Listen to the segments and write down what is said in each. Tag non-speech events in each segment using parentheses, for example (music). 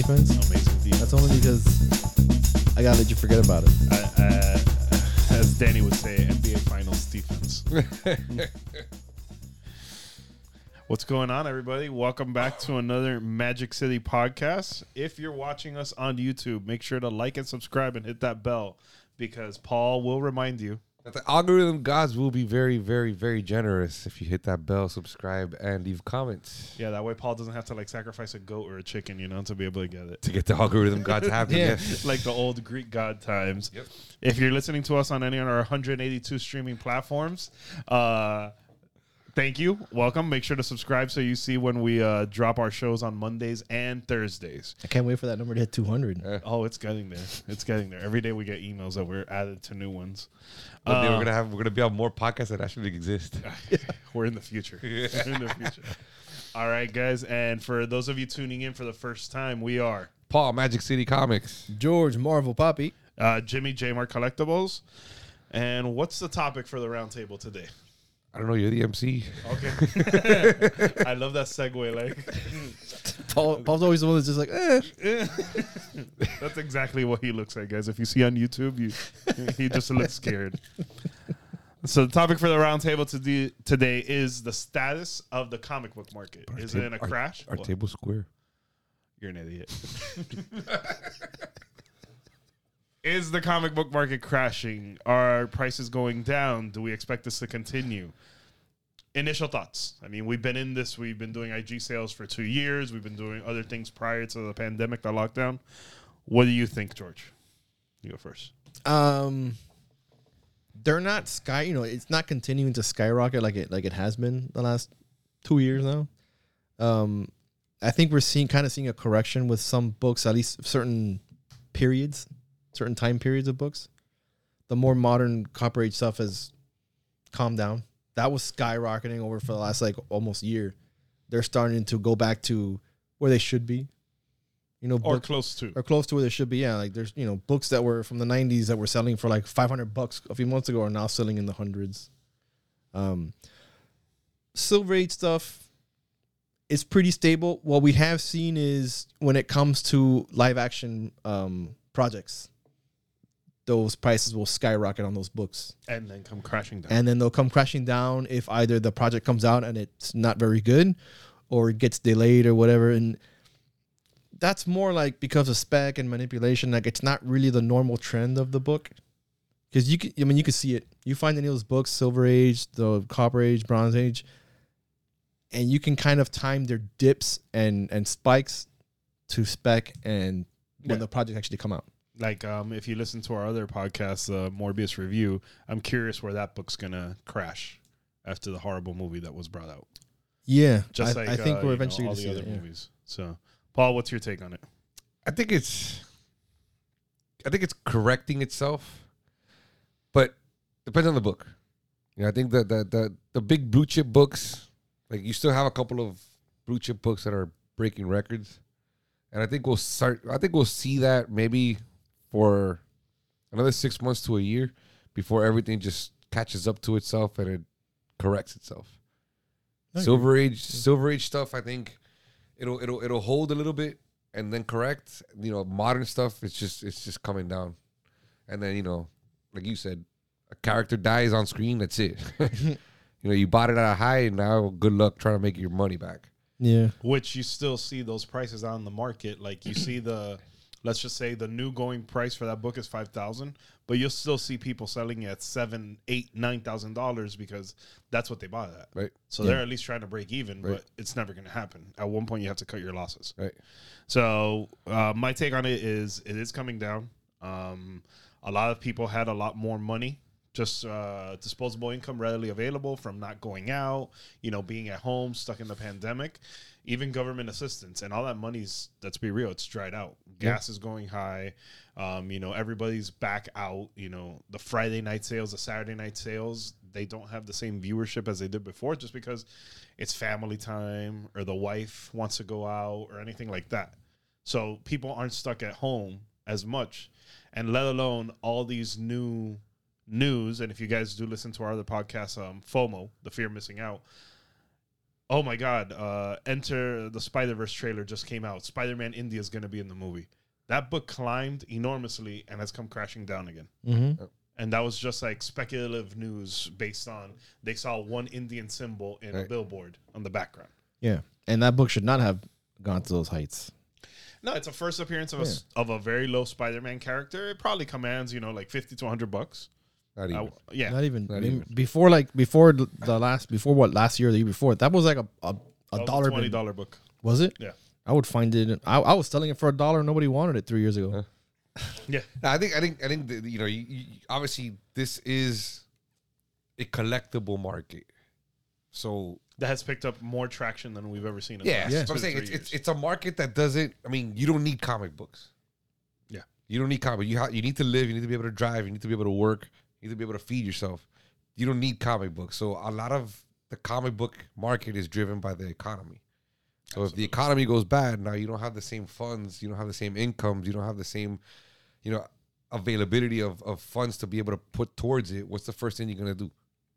defense. Amazing defense. That's only because I gotta let you forget about it. Uh, uh, as Danny would say, NBA Finals defense. (laughs) What's going on, everybody? Welcome back to another Magic City podcast. If you're watching us on YouTube, make sure to like and subscribe and hit that bell because Paul will remind you. That the algorithm gods will be very, very, very generous if you hit that bell, subscribe, and leave comments Yeah, that way Paul doesn't have to like sacrifice a goat or a chicken, you know, to be able to get it. to get the algorithm gods (laughs) happy. Yeah. Yes. like the old Greek god times. Yep. If you're listening to us on any of our 182 streaming platforms, uh, thank you. Welcome. Make sure to subscribe so you see when we uh, drop our shows on Mondays and Thursdays. I can't wait for that number to hit 200. Oh, it's getting there. It's getting there. Every day we get emails that we're added to new ones. One day Uh, we're gonna have we're gonna be on more podcasts that actually exist. (laughs) We're in the future. (laughs) We're in the future. All right, guys. And for those of you tuning in for the first time, we are Paul, Magic City Comics. George Marvel Papi. uh, Jimmy JMart Collectibles. And what's the topic for the roundtable today? I don't know. You're the MC. Okay. (laughs) I love that segue. Like, (laughs) Paul, Paul's always the one that's just like, eh. (laughs) that's exactly what he looks like, guys. If you see on YouTube, you he just looks scared. So the topic for the roundtable today today is the status of the comic book market. Is it in a Our- crash? Our Well, table square. You're an idiot. Is the comic book market crashing? Are prices going down? Do we expect this to continue? Initial thoughts. I mean, we've been in this. We've been doing IG sales for two years. We've been doing other things prior to the pandemic, the lockdown. What do you think, George? You go first. um, they're not sky. You know, it's not continuing to skyrocket like it like it has been the last two years now. Um, I think we're seeing kind of seeing a correction with some books, at least certain periods, certain time periods of books. The more modern copper age stuff has calmed down. That was skyrocketing over for the last like almost year. They're starting to go back to where they should be. You know, Or close to. or close to where they should be. Yeah, like there's you know books that were from the '90s that were selling for like 500 bucks a few months ago are now selling in the hundreds. Um, Silver Age stuff is pretty stable. What we have seen is when it comes to live action um, projects, those prices will skyrocket on those books, And then come crashing down. and then they'll come crashing down if either the project comes out and it's not very good, or it gets delayed or whatever, and that's more like because of spec and manipulation. Like it's not really the normal trend of the book. Because you can, I mean, you can see it. You find any of those books, Silver Age, the Copper Age, Bronze Age, and you can kind of time their dips and and spikes to spec and when Yeah. the project actually come out. Like, um, if you listen to our other podcast, uh, Morbius review, I'm curious where that book's gonna crash after the horrible movie that was brought out. Yeah, Just I, like I think uh, we're you know, eventually all going to the see other that. yeah. movies. So, Paul, what's your take on it? I think it's I think it's correcting itself, but depends on the book. You know, I think that the, the the big blue chip books, like you still have a couple of blue chip books that are breaking records, and I think we'll start. I think we'll see that maybe for another six months to a year before everything just catches up to itself and it corrects itself. I agree. Silver Age, Silver Age stuff. I think it'll it'll it'll hold a little bit and then correct. You know, modern stuff. It's just it's just coming down, and then you know, like you said, a character dies on screen. That's it. (laughs) you know, you bought it at a high, and now good luck trying to make your money back. Yeah, Which you still see those prices on the market. Like you see the, let's just say the new going price for that book is five thousand, but you'll still see people selling it at seven, eight, nine thousand dollars because that's what they bought at. Right. So Yeah. they're at least trying to break even, Right. but it's never going to happen. At one point, you have to cut your losses. Right. So uh, my take on it is it is coming down. Um, a lot of people had a lot more money, just uh, disposable income readily available from not going out, you know, being at home, stuck in the pandemic, even government assistance and all that money's. Let's be real, it's dried out. Gas is going high. Um, you know, everybody's back out. You know, the Friday night sales, the Saturday night sales, they don't have the same viewership as they did before, just because it's family time or the wife wants to go out or anything like that. So people aren't stuck at home as much, and let alone all these new news. And if you guys do listen to our other podcast, um, FOMO, the fear of missing out, Oh my God! Uh, Enter the Spider Verse trailer just came out. Spider Man India is going to be in the movie. That book climbed enormously and has come crashing down again. Mm-hmm. And that was just like speculative news based on they saw one Indian symbol in a billboard on the background. Yeah, and that book should not have gone to those heights. No, it's a first appearance of a s of a very low Spider Man character. It probably commands you know like fifty to hundred bucks. Not I even. w- yeah, Not even, Not I mean, even. before like before the the last before what last year or the year before that was like a a, a oh, dollar twenty bin. dollar book. was it? Yeah. I would find it. I, I was selling it for a dollar. Nobody wanted it three years ago. (laughs) Yeah, No, I think I think I think that, you know you, you, obviously this is a collectible market, so that has picked up more traction than we've ever seen. In yeah, the last that's what I'm saying it's, it's it's a market that doesn't. I mean, you don't need comic books. Yeah. you don't need comic. You ha- you need to live. You need to be able to drive. You need to be able to work. You need to be able to feed yourself. You don't need comic books. So a lot of the comic book market is driven by the economy. So if the economy goes bad, now you don't have the same funds, you don't have the same incomes, you don't have the same, you know, availability of, of funds to be able to put towards it. What's the first thing you're gonna do?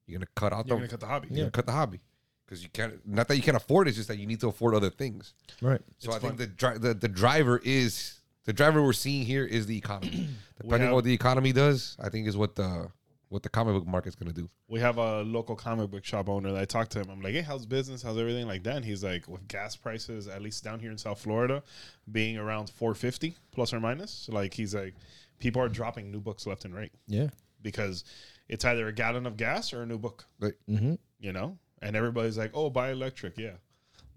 You're gonna cut out You're the gonna cut the hobby. you're gonna cut the hobby because you can't. Not that you can't afford it, it's just that you need to afford other things. Right. So It's I think the, dri- the the driver is the driver we're seeing here is the economy. (clears throat) Depending on what the economy does, I think is what the what the comic book market's gonna do. We have a local comic book shop owner that I talked to him. I'm like, hey, how's business? How's everything like that? And he's like, with gas prices, at least down here in South Florida, being around 450 plus or minus, like he's like, people are dropping new books left and right Yeah. because it's either a gallon of gas or a new book, Like Mm-hmm. you know? And everybody's like, oh, buy electric. Yeah.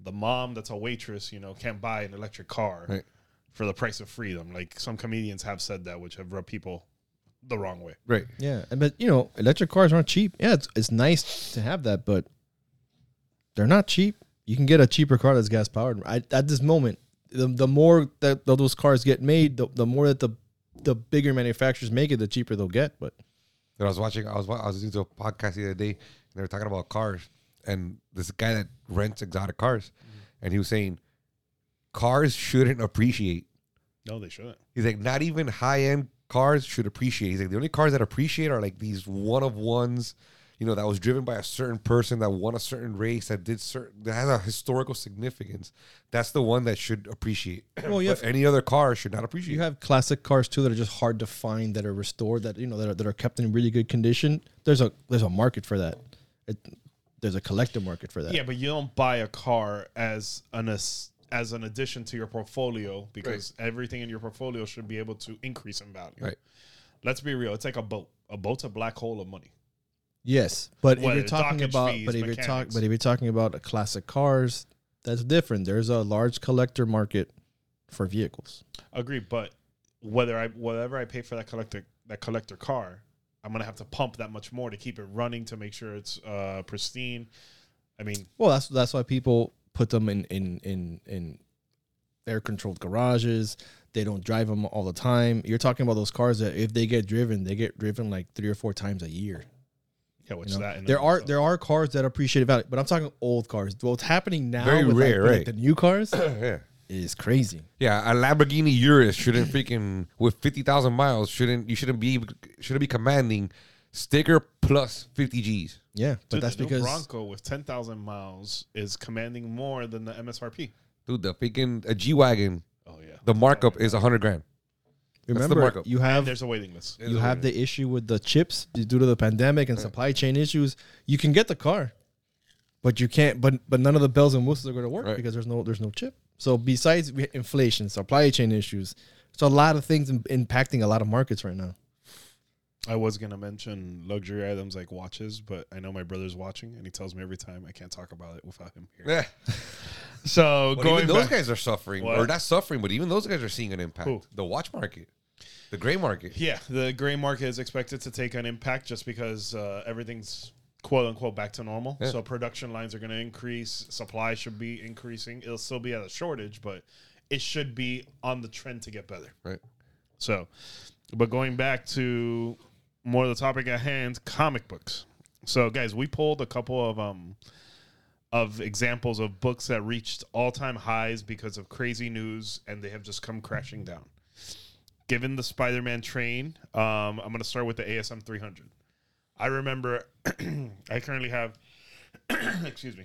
The mom that's a waitress, you know, can't buy an electric car Right. For the price of freedom. Like some comedians have said that, which have rubbed people the wrong way. right, Yeah, and- but you know, electric cars aren't cheap. Yeah, it's it's nice to have that, but they're not cheap. You can get a cheaper car that's gas powered. I, at this moment, the, the more that those cars get made, the, the more that the the bigger manufacturers make it, the cheaper they'll get. But that I was watching. I was wa- I was listening to a podcast the other day, and they were talking about cars, and this guy that rents exotic cars, mm-hmm. and he was saying cars shouldn't appreciate. No, they shouldn't. He's like, not even high end cars should appreciate. He's like, the only cars that appreciate are like these one of ones, you know, that was driven by a certain person that won a certain race that did certain that has a historical significance. That's the one that should appreciate. (clears throat) Well, you But have- any other car should not appreciate. you have classic cars too that are just hard to find, that are restored, that you know that are, that are kept in really good condition. There's a there's a market for that. It, there's a collective market for that. Yeah, but you don't buy a car as an as, as an addition to your portfolio because everything in your portfolio should be able to increase in value. Right. Let's be real. It's like a boat. A boat's a black hole of money. Yes, but if you're talking about, fees, but if you're talking, but if you're talking about classic cars, that's different. There's a large collector market for vehicles. Agree, but whether I whatever I pay for that collector that collector car, I'm gonna have to pump that much more to keep it running to make sure it's uh, pristine. I mean, Well, that's that's why people put them in in in in air controlled garages. They don't drive them all the time. You're talking about those cars that if they get driven, they get driven like three or four times a year. yeah, what's You know? that? in there and are itself? there are cars that appreciate value, but I'm talking old cars. What's happening now? Very with, rare, like, right. the new cars (clears throat) yeah. is crazy. Yeah, a Lamborghini Urus shouldn't freaking with fifty thousand miles shouldn't you shouldn't be shouldn't be commanding sticker plus fifty G's. Yeah, but Dude, that's the new because Bronco with ten thousand miles is commanding more than the MSRP. Dude, the freaking a G wagon, Oh yeah, the markup is a hundred grand. the remember markup. you and have there's a waiting list. you have the issue with the chips due to the pandemic and supply chain issues. You can get the car, but you can't. But but none of the bells and whistles are going to work Right. because there's no there's no chip. So besides we- inflation, supply chain issues, it's a lot of things im- impacting a lot of markets right now. I was gonna mention luxury items like watches, but I know my brother's watching, and he tells me every time I can't talk about it without him here. Yeah, (laughs) So but going even those back, guys are suffering, What? or not suffering, but even those guys are seeing an impact. Who? The watch market, the gray market. yeah, the gray market is expected to take an impact just because uh, everything's quote unquote back to normal. Yeah. So production lines are going to increase, supply should be increasing. It'll still be at a shortage, but it should be on the trend to get better. Right. So, but going back to more of the topic at hand, comic books. So, guys, we pulled a couple of um of examples of books that reached all-time highs because of crazy news and they have just come crashing down. Given the Spider-Man train, um, I'm going to start with the ASM 300. I remember (clears throat) I currently have (clears throat) excuse me.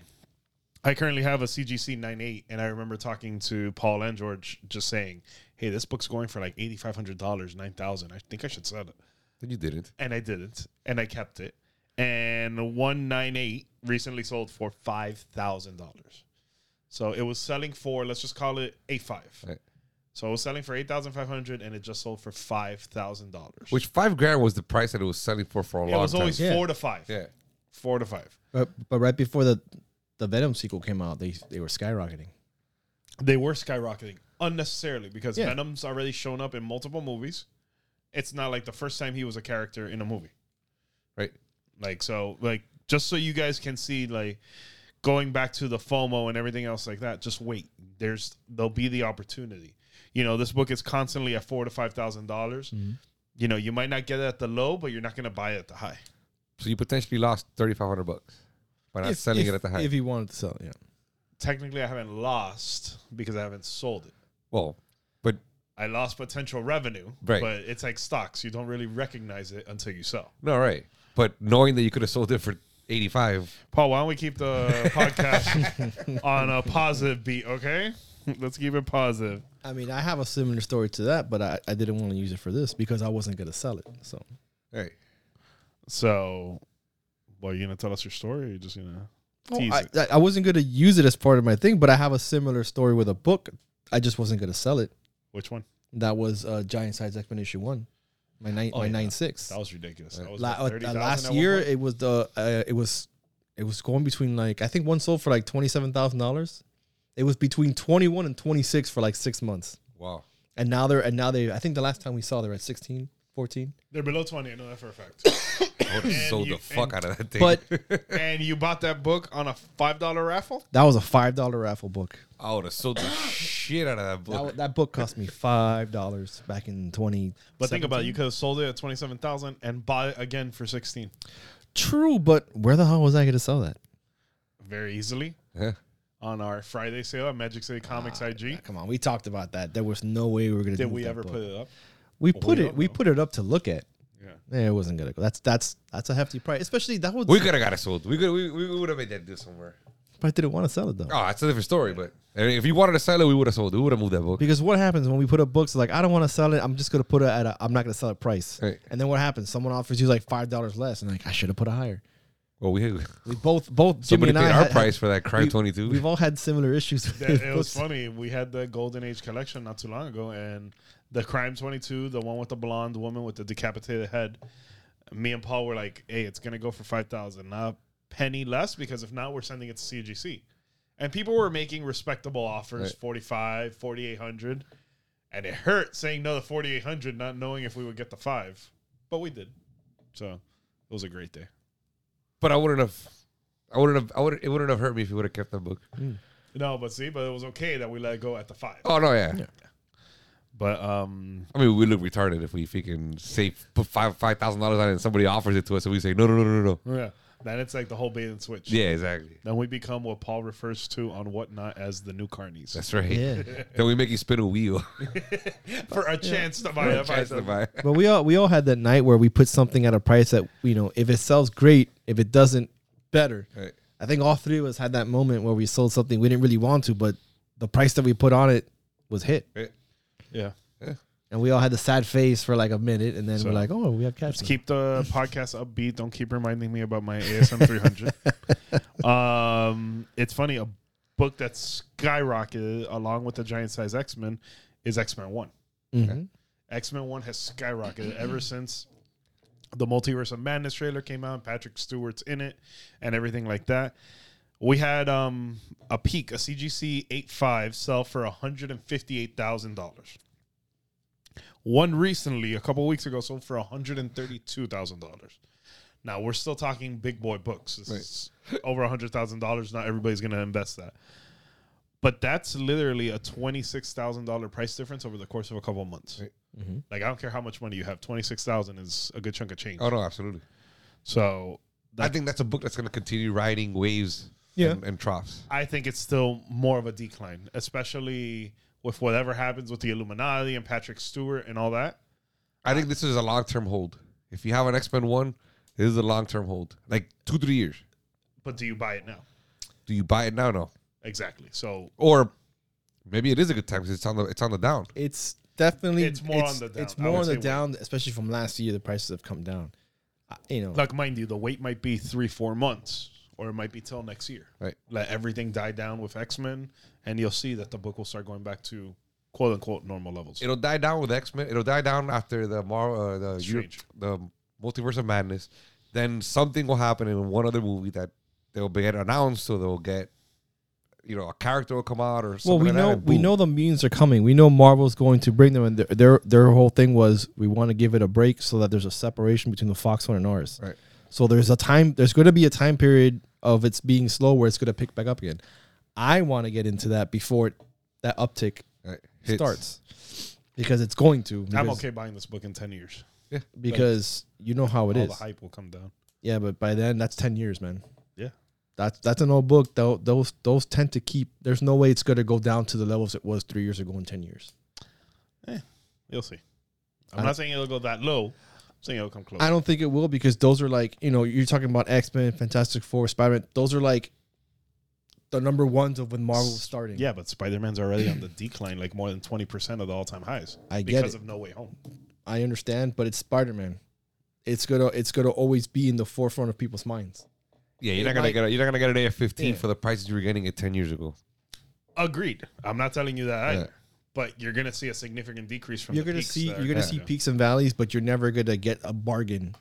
I currently have a CGC 98, and I remember talking to Paul and George just saying, "Hey, this book's going for like eighty five hundred dollars, nine thousand. I think I should sell it." Then you didn't. And I didn't, and I kept it. And one nine eight recently sold for five thousand dollars. So it was selling for let's just call it eight five. Right. So it was selling for eight thousand five hundred, and it just sold for five thousand dollars. Which five grand was the price that it was selling for for a it long time. It was always Yeah. four to five. yeah. Four to five. But but right before the the Venom sequel came out, they they were skyrocketing. They were skyrocketing unnecessarily because Yeah. Venom's already shown up in multiple movies. It's not like the first time he was a character in a movie. Right. Like so like just so you guys can see like going back to the FOMO and everything else like that, just wait. There's there'll be the opportunity. You know, this book is constantly at four to five thousand dollars. Mm-hmm. You know, you might not get it at the low, but you're not gonna buy it at the high. So you potentially lost thirty five hundred bucks by not If- selling if- it at the high. If he wanted to sell, it, yeah. Technically I haven't lost because I haven't sold it. well, but I lost potential revenue, Right. but it's like stocks. You don't really recognize it until you sell. no, right. But knowing that you could have sold it for eighty five, Paul, why don't we keep the (laughs) podcast on a positive beat, okay? Let's keep it positive. I mean, I have a similar story to that, but I, I didn't want to use it for this because I wasn't gonna sell it. So right? So, well, you gonna tell us your story? Or you just gonna tease I, it? I- I wasn't gonna use it as part of my thing, but I have a similar story with a book. I just wasn't gonna sell it. Which one? That was uh, Giant Size X Men issue one, my nine Oh, my yeah. nine six. That was ridiculous. That was La- uh, last year it was the uh, it was it was going between like I think one sold for like twenty seven thousand dollars. It was between twenty one and twenty six for like six months, Wow. and now they're and now they I think the last time we saw they're at 16, 14. they're below twenty. I know that for a fact. (coughs) I would have And sold you- the fuck and- out of that thing. But (laughs) and you bought that book on a five dollar raffle. that was a five dollar raffle book. I would have sold the shit out of that That, book. that book cost me five dollars back in twenty. But think about it, you could have sold it at twenty seven thousand and bought it again for sixteen True, but where the hell was I going to sell that? very easily Yeah. on our Friday sale at Magic City Comics ah, IG. Come on, we talked about that. There was no way we were going to. Did we ever put it up? We put we it. don't We put it up to look at. Yeah. Yeah, it wasn't gonna go. That's that's that's a hefty price, especially that was. We could have got it sold. We could. We, we would have made that deal somewhere. but I didn't want to sell it though. Oh, that's a different story. But I mean, if you wanted to sell it, we would have sold it. We would have moved that book. Because what happens when we put up books like I don't want to sell it, I'm just gonna put it at a I'm not gonna sell it price. Right. And then what happens? Someone offers you like five dollars less, and like I should have put it higher. Well, we We both both Jimmy somebody and paid I our had- price for that (laughs) Crime Twenty Two. We've all had similar issues. With That- it was funny. We had the Golden Age collection not too long ago, and the Crime Twenty Two, the one with the blonde woman with the decapitated head. Me and Paul were like, "Hey, it's gonna go for five thousand, not a penny less, because if not, we're sending it to CGC." And people were making respectable offers, Right. 45, 4800 and it hurt saying no to forty eight hundred, not knowing if we would get the five, but we did. So it was a great day. But I wouldn't have. I wouldn't have. I would. It wouldn't have hurt me if you would have kept that book. No, but see, but it was okay that we let it go at the five. Oh no, yeah. Yeah. But um, I mean, we look retarded if we freaking say put five five thousand dollars on it and somebody offers it to us and we say no, no, no, no, no. yeah, then it's like the whole bait and switch. Yeah, exactly. Then we become what Paul refers to on whatnot as the new carnies. That's right. Yeah. (laughs) Then we make you spin a wheel. (laughs) for a chance to buy a Chance to buy. but we all we all had that night where we put something at a price that you know if it sells great, if it doesn't, better. Right. I think all three of us had that moment where we sold something we didn't really want to, but the price that we put on it was hit, Right. Yeah. and we all had the sad face for like a minute, and then So- we're like, "Oh, we have cash." Let's now. keep the (laughs) podcast upbeat. Don't keep reminding me about my ASM 300. (laughs) um, it's funny. A book that's skyrocketed along with the giant size X Men is X Men One. Mhm. X Men One has skyrocketed ever since the Multiverse of Madness trailer came out. Patrick Stewart's in it and everything like that. We had um, a peak, a CGC 85 sell for $158,000. One recently, a couple weeks ago, sold for $132,000. Now, we're still talking big boy books. This is over $100,000. Not everybody's going to invest that. But that's literally a $26,000 price difference over the course of a couple of months. Right. Mhm. Like I don't care how much money you have, twenty six thousand is a good chunk of change. Oh no, absolutely. So I think that's a book that's going to continue riding waves Yeah. and, and troughs. I think it's still more of a decline, especially with whatever happens with the Illuminati and Patrick Stewart and all that. I think this is a long term hold. If you have an X Men one, this is a long term hold, like two three years. But do you buy it now? Do you buy it now? No. Exactly. So Or maybe it is a good time because it's on the it's on the down. It's definitely It's more on the down. It's more on the say wait. down, especially from last year. The prices have come down. I- You know, like mind you, the wait might be three, four months, or it might be till next year. Right. Let everything die down with X Men, and you'll see that the book will start going back to quote unquote normal levels. It'll die down with X Men. It'll die down after the Mar- uh, the Strange. the multiverse of madness. Then something will happen in one other movie that they'll get announced, so they'll get you know a character will come out or something well, something. we like know and we know the mutants are coming. We know Marvel's going to bring them, and their their, their whole thing was we want to give it a break so that there's a separation between the Fox one and ours. Right. So there's a time. There's going to be a time period of it's being slow where it's going to pick back up again. I want to get into that before it, that uptick Right. Starts because it's going to. I'm okay buying this book in ten years. Yeah. Because you know how it All is. the hype will come down. Yeah, but by then that's ten years, man. Yeah. That's that's an old book. Though those those tend to keep. There's no way it's gonna go down to the levels it was three years ago in ten years. Eh, You'll see. I'm I- not saying it'll go that low. I'm saying it'll come close. I don't think it will because those are like you know you're talking about X Men, Fantastic Four, Spider Man. Those are like the number ones of when Marvel was starting. Yeah, but Spider Man's already on the (clears throat) decline, like more than twenty percent of the all time highs. I get because it. of No Way Home. I understand, but it's Spider Man. It's gonna it's gonna always be in the forefront of people's minds. Yeah, you're It not gonna might- get a, you're not gonna get an AF-15 Yeah. for the prices you were getting it ten years ago. Agreed. I'm not telling you that either. Yeah. But you're gonna see a significant decrease from You're gonna see that you're gonna coming see peaks and valleys, but you're never gonna get a bargain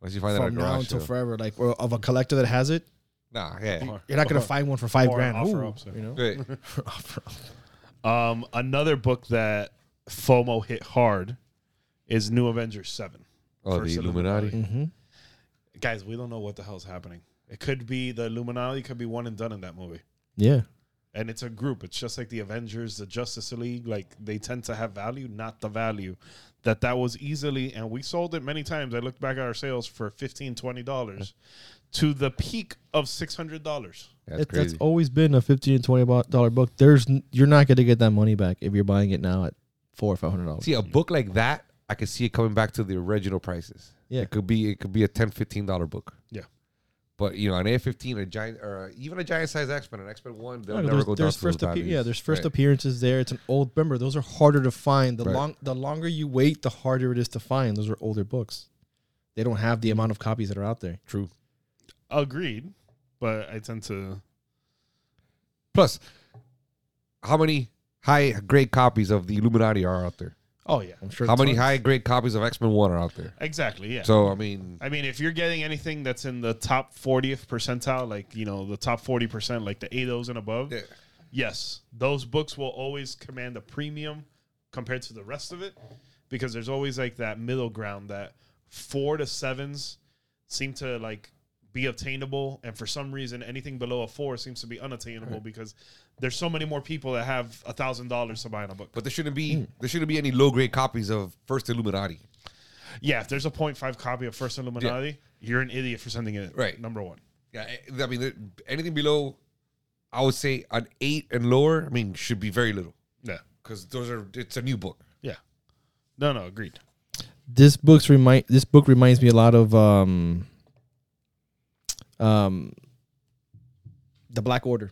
Once you find that at a from now until forever. Like or of a collector that has it, Nah, yeah. Or- you're not gonna find one for five or grand. offer Ooh, up, so. you know. Right. (laughs) Um, another book that FOMO hit hard is New Avengers Seven. Oh, First the Illuminati. hmm Guys, we don't know what the hell's happening. It could be the Illuminati, could be one and done in that movie. Yeah. And it's a group. It's just like the Avengers, the Justice League. Like they tend to have value, not the value that that was easily. And we sold it many times. I looked back at our sales for 15 dollars to the peak of six hundred dollars. That's It, that's always been a fifteen and twenty dollar book. There's you're not gonna get that money back if you're buying it now at four or five hundred dollars. See, a book like that, I could see it coming back to the original prices. Yeah. It could be it could be a 10 dollar book. Yeah. But you know, an A fifteen, a giant, or even a giant size X Men, an X Men one, they'll Yeah, never there's, go down there's to first those appear- yeah, there's first Right. appearances there. It's an old. Remember, those are harder to find. The Right. long, the longer you wait, the harder it is to find. Those are older books. They don't have the amount of copies that are out there. True. Agreed. But I tend to Plus, how many high grade copies of the Illuminati are out there? Oh yeah. I'm sure. How many high grade copies of X Men One are out there? Exactly, yeah. So I mean, I mean, if you're getting anything that's in the top 40th percentile, like, you know, the top 40%, like the ADOs and above, Yeah. yes, those books will always command a premium compared to the rest of it because there's always like that middle ground that four to sevens seem to like be obtainable. And for some reason, anything below a four seems to be unattainable because there's so many more people that have a thousand dollars to buy in a book. but there shouldn't be there shouldn't be any low grade copies of First Illuminati. Yeah, if there's a 0.5 copy of First Illuminati, you're an idiot for sending it Right. number one. Yeah, I I mean, anything below, I would say an eight and lower. I mean, should be very little Yeah. because those are it's a new book. Yeah. No, no, agreed. This book's remind. This book reminds me a lot of um, um, the Black Order.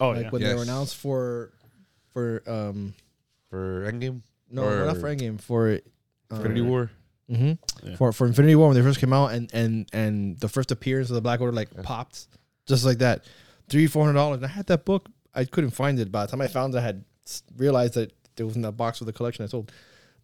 Oh, like yeah. when they Yes. were announced for, for um, for Endgame, no, Or- not for Endgame for uh, Infinity War. hmm Yeah. For for Infinity War when they first came out and and and the first appearance of the Black Order like popped just like that, three four hundred dollars. And I had that book. I couldn't find it. By the time I found it, I had s- realized that it was in that box with the collection I sold.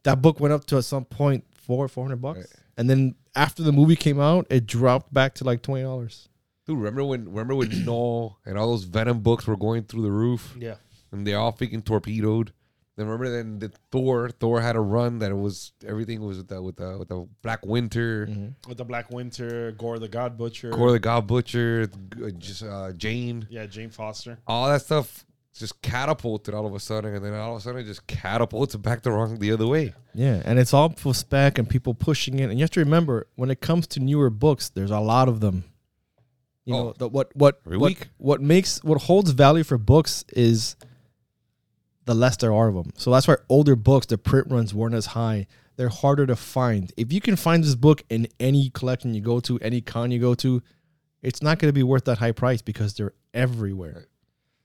That book went up to at some point four four hundred bucks, Right. and then after the movie came out, it dropped back to like twenty dollars. Dude, remember when remember when (clears throat) Knull and all those Venom books were going through the roof Yeah. and they all freaking torpedoed. Then remember then the Thor Thor had a run that it was everything was with the with the with the Black Winter, With the Black Winter, Gorr the God Butcher. Gorr the God Butcher, uh, just uh, Jane, Yeah, Jane Foster. all that stuff just catapulted all of a sudden, and then all of a sudden it just catapulted back the wrong the other way. Yeah, and it's all for spec and people pushing it. And you have to remember when it comes to newer books, there's a lot of them. You know, Oh. the, what what Every what, week. what makes what holds value for books is the less there are of them. So that's why older books, the print runs weren't as high. They're harder to find. If you can find this book in any collection you go to, any con you go to, it's not going to be worth that high price because they're everywhere.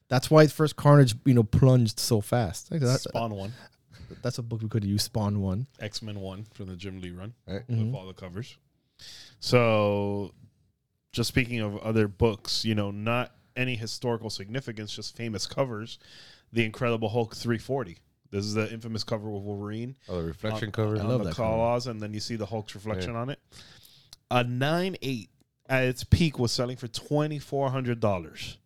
That's why first Carnage, you know, plunged so fast. That- Spawn one, that's a book we could use. Spawn one. X Men one from the Jim Lee run Right. With mm-hmm. all the covers. So, just speaking of other books, you know, not any historical significance, just famous covers. The Incredible Hulk 340. This is the infamous cover with Wolverine. Oh, the reflection on, cover. I on love the that cover. claws, and then you see the Hulk's reflection on it. A nine eight at its peak was selling for twenty four hundred dollars.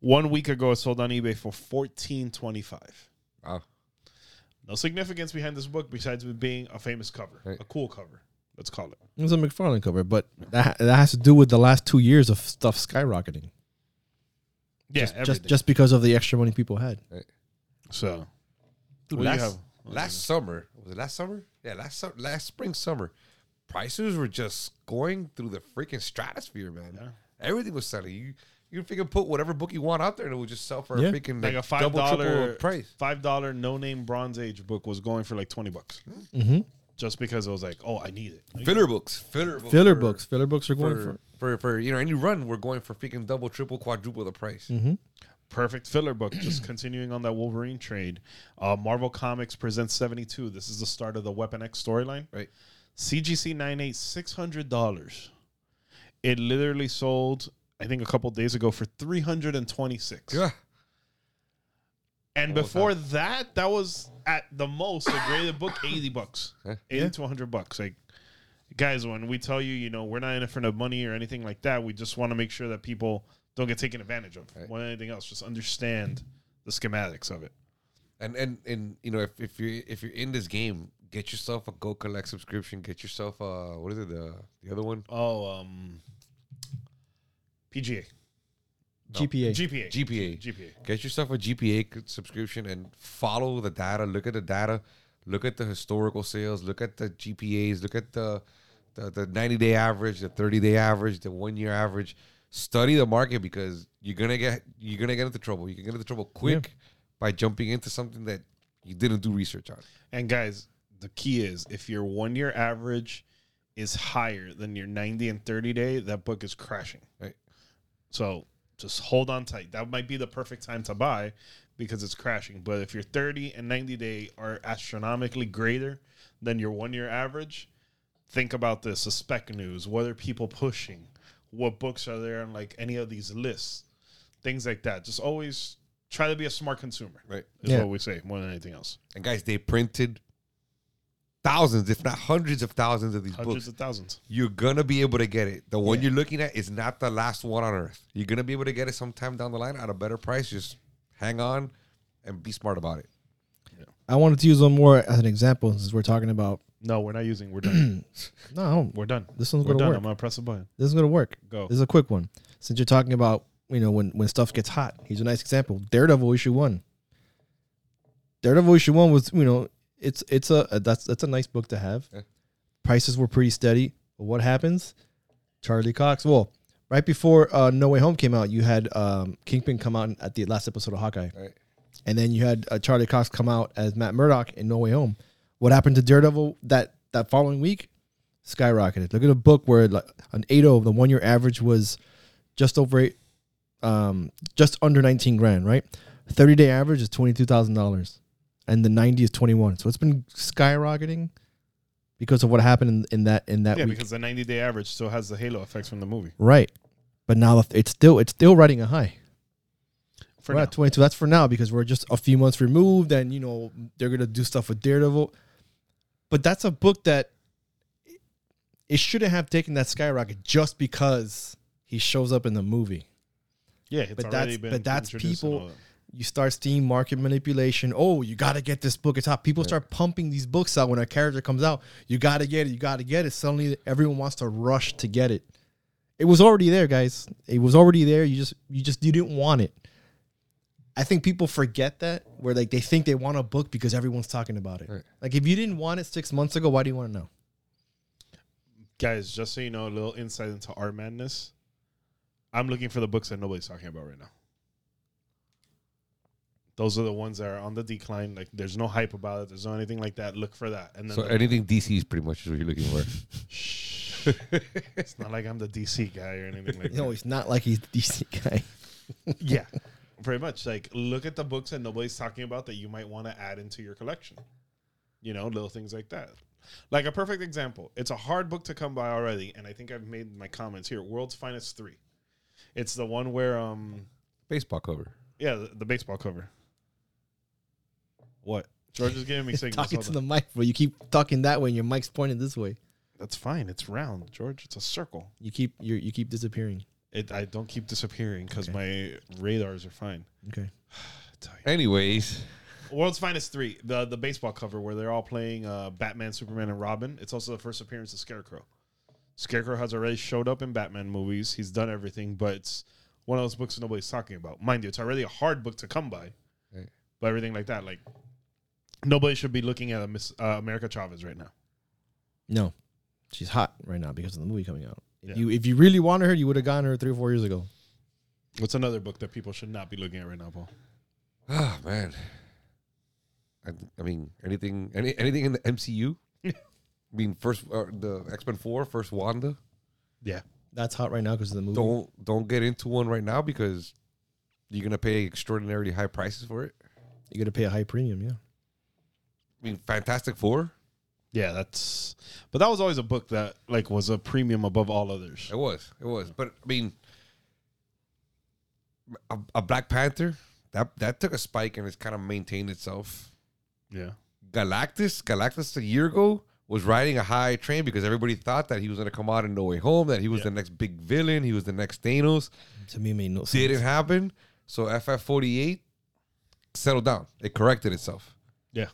One week ago, it sold on eBay for fourteen twenty five. Wow. No significance behind this book besides it being a famous cover, Right. a cool cover. Let's call it. It was a McFarlane cover, but that that has to do with the last two years of stuff skyrocketing. Yeah, just, just everything. just because of the extra money people had. so. Dude, What do you last, have? last summer was it last summer? Yeah, last su- last spring summer, prices were just going through the freaking stratosphere, man. Yeah. Everything was selling. You you can freaking put whatever book you want out there, and it would just sell for Yeah. a freaking like like, a five double dollar price. five dollar no name Bronze Age book was going for like twenty bucks, Mm-hmm. Just because it was like, oh, I need it. Like, Filler books, filler books, Filler for- books, filler books are going for, for. for for you know any run. We're going for freaking double, triple, quadruple the price. Mm-hmm. perfect filler book. Just (clears throat) continuing on that Wolverine trade. Uh, Marvel Comics presents 72. This is the start of the Weapon X storyline. Right. CGC 98, $600. It literally sold, I think, a couple days ago for 326 Yeah. And before that, that was at the most a graded book, (coughs) 80 bucks. Yeah. 80 to 100 bucks. Like, guys, when we tell you, you know, we're not in it for the money or anything like that, we just want to make sure that people don't get taken advantage of Right. more than anything else. Just understand the schematics of it. And and and you know if, if you're if you're in this game, get yourself a GoCollect subscription. Get yourself a what is it the the other one Oh, um, PGA, GPA. GPA, GPA. GPA. Get yourself a GPA subscription and follow the data. Look at the data. Look at the historical sales. Look at the GPAs. Look at the the, the 90 day average, the 30 day average, the one year average. Study the market because you're gonna get you're gonna get into trouble. You can get into trouble quick by jumping into something that you didn't do research on. And guys, the key is if your one year average is higher than your 90 and 30 day, that book is crashing. Right. So just hold on tight. That might be the perfect time to buy because it's crashing. But if your 30 and 90 day are astronomically greater than your one year average, think about this the spec news. What are people pushing? What books are there on like any of these lists? Things like that. Just always try to be a smart consumer. Right. Is Yeah. what we say more than anything else. And guys, they printed thousands, if not hundreds of thousands of these Hundreds books. of thousands. You're gonna be able to get it. The one you're looking at is not the last one on earth. You're gonna be able to get it sometime down the line at a better price. Just hang on and be smart about it. I wanted to use one more as an example since we're talking about. No, we're not using. We're done. (clears throat) No, we're done. this one's We're gonna done. work. I'm gonna press a button. This is gonna work. Go. This is a quick one. Since you're talking about you know when when stuff gets hot, here's a nice example. Daredevil issue one. Daredevil issue one was you know it's it's a, a that's that's a nice book to have. Yeah. Prices were pretty steady. But what happens? Charlie Cox. Well, right before uh, No Way Home came out, you had um, Kingpin come out at the last episode of Hawkeye, Right. and then you had uh, Charlie Cox come out as Matt Murdock in No Way Home. What happened to Daredevil that that following week? Skyrocketed. Look at a book where like an 80, the one year average was just over eight, um, just under 19 grand, right? 30 day average is $22,000 and the 90 is 21. So it's been skyrocketing because of what happened in, in that, in that yeah, week. because the 90 day average still has the halo effects from the movie. Right. But now it's still, it's still riding a high. For we're now. at 22. That's for now because we're just a few months removed and, you know, they're going to do stuff with Daredevil. But that's a book that it shouldn't have taken that skyrocket just because he shows up in the movie. yeah, it's but already that's- been but that's people- that. You start seeing market manipulation. Oh, you got to get this book. It's hot. People start pumping these books out when a character comes out. You got to get it. You got to get it. Suddenly, everyone wants to rush to get it. It was already there, guys. It was already there. You just, you just, you didn't want it. I think people forget that, where like they think they want a book because everyone's talking about it. Right. Like if you didn't want it six months ago, why do you want to know? Guys, just so you know, a little insight into our madness. I'm looking for the books that nobody's talking about right now. Those are the ones that are on the decline. Like, there's no hype about it. There's no anything like that. Look for that. And then So the- anything DC is pretty much what you're looking for. Shh. it's not like I'm the DC guy or anything like that. (laughs) No, that. he's not like he's the DC guy. (laughs) Yeah, pretty much. Like, look at the books that nobody's talking about that you might want to add into your collection. You know, little things like that. Like a perfect example. It's a hard book to come by already, and I think I've made my comments here. World's Finest Three. It's the one where, um, Baseball cover. yeah, the, the baseball cover. What? George is giving me (laughs) signals. talking to the mic, but you keep talking that way, and your mic's pointed this way. That's fine. It's round, George. It's a circle. You keep you you keep disappearing. It. I don't keep disappearing because my radars are fine. Okay. (sighs) Tell you. Anyways, World's Finest Three, the the baseball cover where they're all playing uh, Batman, Superman, and Robin. It's also the first appearance of Scarecrow. Scarecrow has already showed up in Batman movies. He's done everything, but it's one of those books that nobody's talking about. Mind you, it's already a hard book to come by, Right. but everything like that, like nobody should be looking at a Miss uh, America Chavez right now. No, she's hot right now because of the movie coming out. If Yeah. you if you really wanted her, you would have gotten her three or four years ago. What's another book that people should not be looking at right now, Paul? ah man. I, I mean, anything, any anything in the MCU. (laughs) I mean, first uh, the X Men Four, first Wanda. Yeah, That's hot right now because of the movie. Don't don't get into one right now because you're gonna pay extraordinarily high prices for it. You're gonna pay a high premium. Yeah. I mean, Fantastic Four. yeah, that's. But that was always a book that like was a premium above all others. It was. It was. But I mean, a, a Black Panther that that took a spike and it's kind of maintained itself. Yeah, Galactus, Galactus a year ago was riding a high train because everybody thought that he was going to come out in No Way Home, that he was Yeah. the next big villain, he was the next Thanos. To me, it made no sense. Didn't happen. So FF48 settled down. It corrected itself. yeah.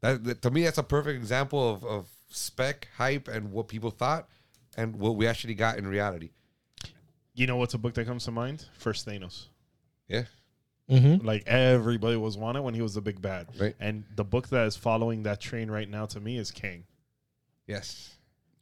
That, that- to me, that's a perfect example of, of spec hype and what people thought and what we actually got in reality. You know what's a book that comes to mind? First Thanos. Yeah. Mm-hmm. Like everybody was wanted when he was the big bad. Right. And the book that is following that train right now to me is Kang. Yes.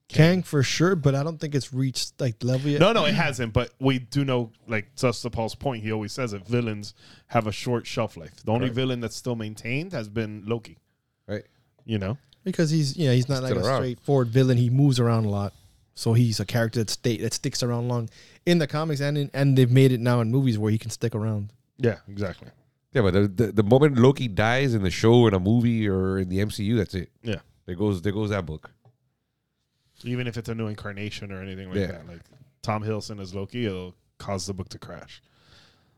Kang for sure, but I don't think it's reached like level yet. No, no, it hasn't. But we do know, like just to Paul's point, he always says it. Villains have a short shelf life. The only Right. villain that's still maintained has been Loki. Right. You know, because he's yeah he's not like a around. straightforward villain. He moves around a lot, so he's a character that stay that sticks around long in the comics and in, and they've made it now in movies where he can stick around. yeah, exactly. Yeah, but the, the, the moment Loki dies in the show, in a movie, or in the MCU, that's it. Yeah. There goes there goes that book. Even if it's a new incarnation or anything like Yeah. that, like Tom Hiddleston as Loki, it'll cause the book to crash.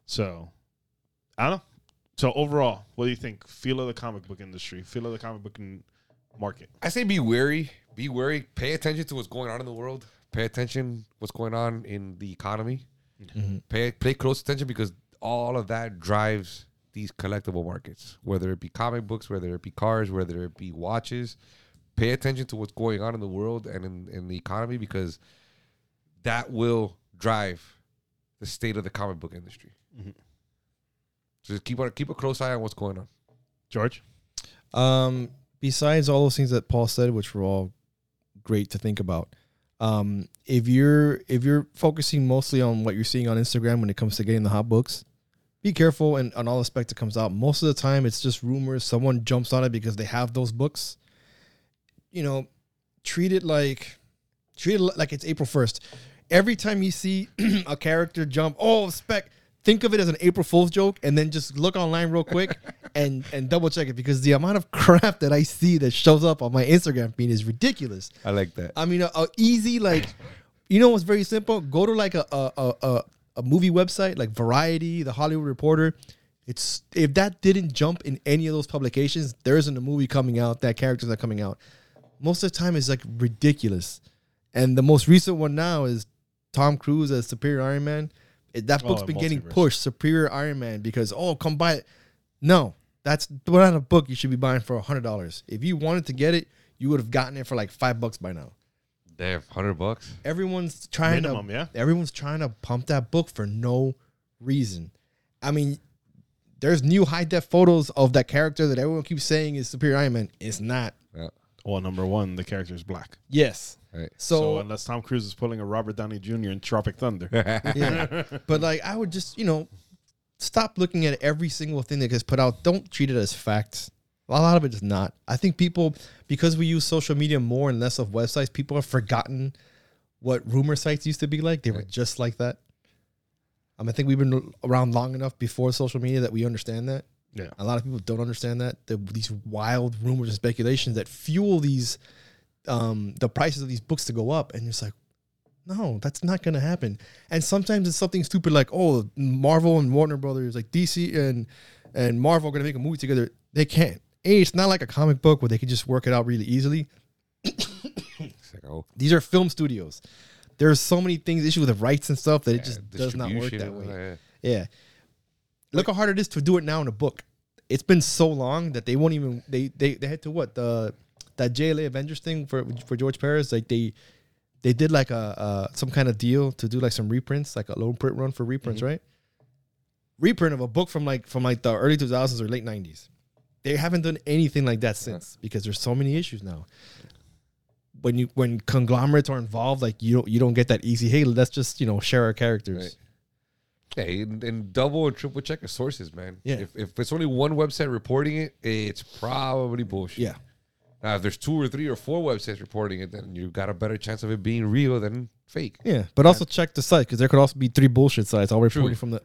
So, I don't know. So overall, what do you think? Feel of the comic book industry, feel of the comic book market. I say be wary. Be wary. Pay attention to what's going on in the world. Pay attention what's going on in the economy. Pay pay close attention because all of that drives these collectible markets. Whether it be comic books, whether it be cars, whether it be watches. Pay attention to what's going on in the world and in, in the economy because that will drive the state of the comic book industry. Mhm. So just keep on keep a close eye on what's going on. George, Um, besides all those things that Paul said, which were all great to think about, um, if you're if you're focusing mostly on what you're seeing on Instagram when it comes to getting the hot books, be careful and on all the spec that comes out. Most of the time, it's just rumors. Someone jumps on it because they have those books. You know, treat it like treat it like it's April first. Every time you see (clears throat) a character jump, oh spec, think of it as an April Fool's joke, and then just look online real quick (laughs) and and double check it because the amount of (laughs) crap that I see that shows up on my Instagram feed is ridiculous. I like that. I mean, a, a easy like, you know, what's very simple. Go to like a a, a a movie website like Variety, The Hollywood Reporter. It's if that didn't jump in any of those publications, there isn't a movie coming out. That characters are coming out. Most of the time, it's like ridiculous. And the most recent one now is Tom Cruise as Superior Iron Man. It, that Oh, book's in been getting pushed, Superior Iron Man, because oh, come buy it. No, that's not a book you should be buying for hundred dollars. If you wanted to get it, you would have gotten it for like five bucks by now. Damn, hundred bucks. Everyone's trying Minimum, to yeah. everyone's trying to pump that book for no reason. I mean, there's new high def photos of that character that everyone keeps saying is Superior Iron Man. It's not. Yeah. Well, number one, the character is black. Yes. Right. So, So, unless Tom Cruise is pulling a Robert Downey Jr. in Tropic Thunder, (laughs) yeah. but like I would just, you know, stop looking at every single thing that gets put out. Don't treat it as facts. A lot of it is not. I think people because we use social media more and less of websites, people have forgotten what rumor sites used to be like. They were just like that. Um, I think we've been around long enough before social media that we understand that. Yeah. A lot of people don't understand that. The, these wild rumors and speculations that fuel these um, the prices of these books to go up, and it's like, no, that's not gonna happen. And sometimes it's something stupid like, oh, Marvel and Warner Brothers, like DC and and Marvel are gonna make a movie together. They can't. A, it's not like a comic book where they can just work it out really easily. Oh, These are film studios. There's so many things, issues with the rights and stuff that it just does not work that way. that, Yeah. Look how hard it is to do it now in a book. It's been so long that they won't even they they, they had to what the that JLA Avengers thing for for George Perez like they they did like a uh some kind of deal to do like some reprints like a low print run for reprints right reprint of a book from like from like the early 2000s or late 90s they haven't done anything like that since because there's so many issues now when you when conglomerates are involved like you don't you don't get that easy hey let's just you know share our characters Right. Hey, and, and double and triple check your sources, man. Yeah. If, if it's only one website reporting it, it's probably bullshit. yeah Now, if there's two or three or four websites reporting it, then you've got a better chance of it being real than fake. Yeah, but also check the site because there could also be three bullshit sites all reporting from the.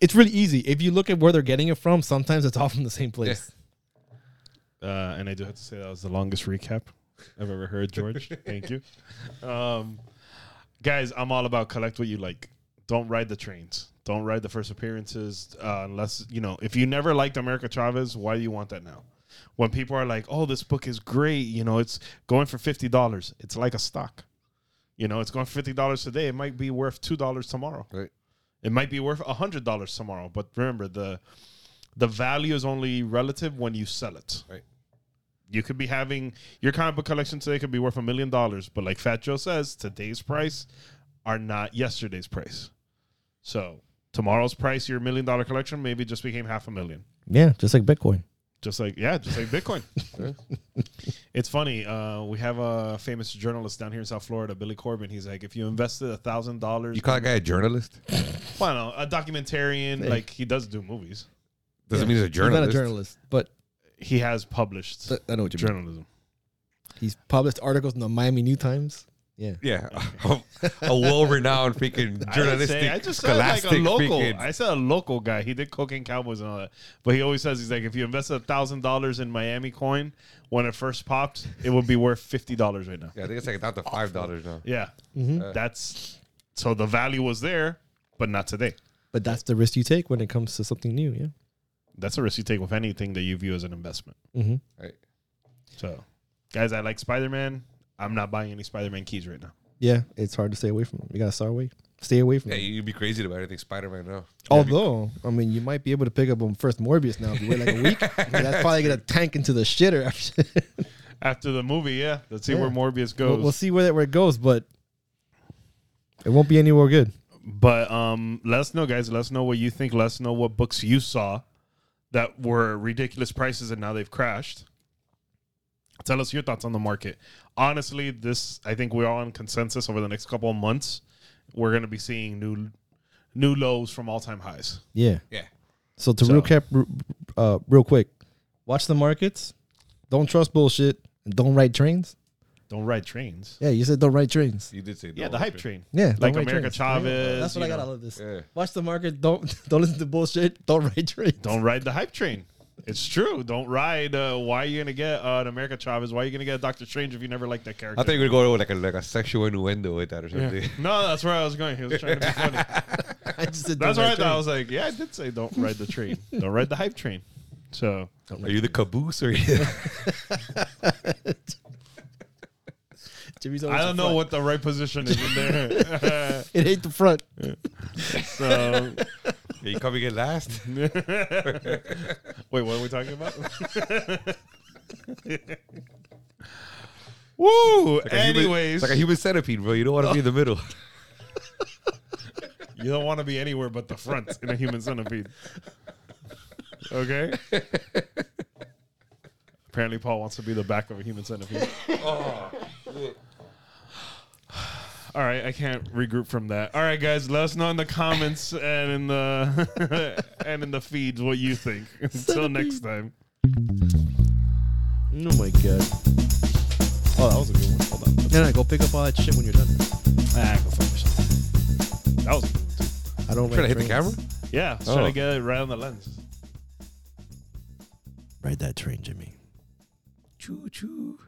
It's really easy if you look at where they're getting it from. Sometimes it's all from the same place. Uh, and I do have to say that was the longest recap I've ever heard, George. (laughs) Thank you. Um, guys, I'm all about collect what you like. Don't ride the trains. Don't ride the first appearances uh, unless, you know, if you never liked America Chavez, why do you want that now? When people are like, oh, this book is great, you know, it's going for $50. It's like a stock. You know, it's going for $50 today. It might be worth $2 tomorrow. Right. It might be worth hundred dollars tomorrow, but remember the the value is only relative when you sell it. Right. You could be having your comic book collection today could be worth a million dollars, but like Fat Joe says, today's price are not yesterday's price. So tomorrow's price, your million dollar collection maybe just became half a million. Yeah, just like Bitcoin. Just like yeah, just like Bitcoin. (laughs) it's funny. Uh, we have a famous journalist down here in South Florida, Billy Corben. He's like, if you invested a thousand dollars, You call that guy a journalist? (laughs) well, no, a documentarian. Hey. Like he does do movies. Doesn't Yeah. mean he's a He's journalist. not a journalist, but He has published I know what you mean. journalism. He's published articles in the Miami New Times. Yeah, Yeah, (laughs) a well-renowned freaking (laughs) I journalistic, say- I just said like a local. freaking- I said a local guy. He did cocaine cowboys and all that, but he always says he's like, if you invested a thousand dollars in Miami coin when it first popped, it would be worth fifty dollars right now. yeah, I think it's like down to five dollars now. Yeah, Mhm. that's so the value was there, but not today. but that's the risk you take when it comes to something new. Yeah. That's a risk you take with anything that you view as an investment. Mm-hmm. Right. So, guys, I like Spider Man. I'm not buying any Spider Man keys right now. Yeah, it's hard to stay away from them. You gotta stay away. Stay away from Yeah, them. you'd be crazy to buy anything Spider-Man now. Although, I mean, you might be able to pick up on first Morbius now if you wait like a week. (laughs) that's probably gonna tank into the shitter. After. (laughs) After the movie, yeah, let's see Yeah. where Morbius goes. we'll, we'll see where that where it goes, but it won't be anywhere good. But um, let us know, guys. Let us know what you think. Let us know what books you saw that were ridiculous prices and now they've crashed. Tell us your thoughts on the market. Honestly, this I think we're all in consensus over the next couple of months. We're going to be seeing new new lows from all time highs. Yeah. Yeah. So to So- recap, uh, real quick, watch the markets. Don't trust bullshit. And don't ride trains. Don't ride trains. Yeah, you said don't ride trains. You did say Yeah, no, the hype okay. train. Yeah, Like don't ride America trains. Chavez, That's what you I got know. out of this. Yeah. Watch the market. Don't (laughs) don't listen to bullshit. Don't ride trains. Don't ride the hype train. It's true. Don't ride. Uh, why are you gonna get uh, an America Chavez? Why are you gonna get a Doctor Strange if you never liked that character? I thought you were going to go like a like a sexual innuendo with that or something. no, that's where I was going. He was trying to be (laughs) funny. I just said That's don't I thought. I was like, yeah, I did say don't ride the train. (laughs) don't ride the hype train. So Are you the caboose or you? (laughs) Jimmy's I don't know front. what the right position is in there. It ain't the front. so Are you coming in last? (laughs) wait, what are we talking about? (laughs) Woo! Like a human- Anyways, it's like a human centipede, bro. You don't want to be in the middle. (laughs) you don't want to be anywhere but the front in a human centipede. Okay. Apparently, Paul wants to be the back of a human centipede. Oh, All right, I can't regroup from that. All right, guys, let us know in the comments (laughs) and in the (laughs) and in the feeds what you think. (laughs) Until next time. Oh my god. Oh, that was a good one. Hold on. No, no, go pick up all that shit when you're done. Ah, go fuck yourself. That was a good one. I don't Trying to hit the camera? Yeah, I was Oh. trying to get it right on the lens. Ride that train, Jimmy. Choo choo.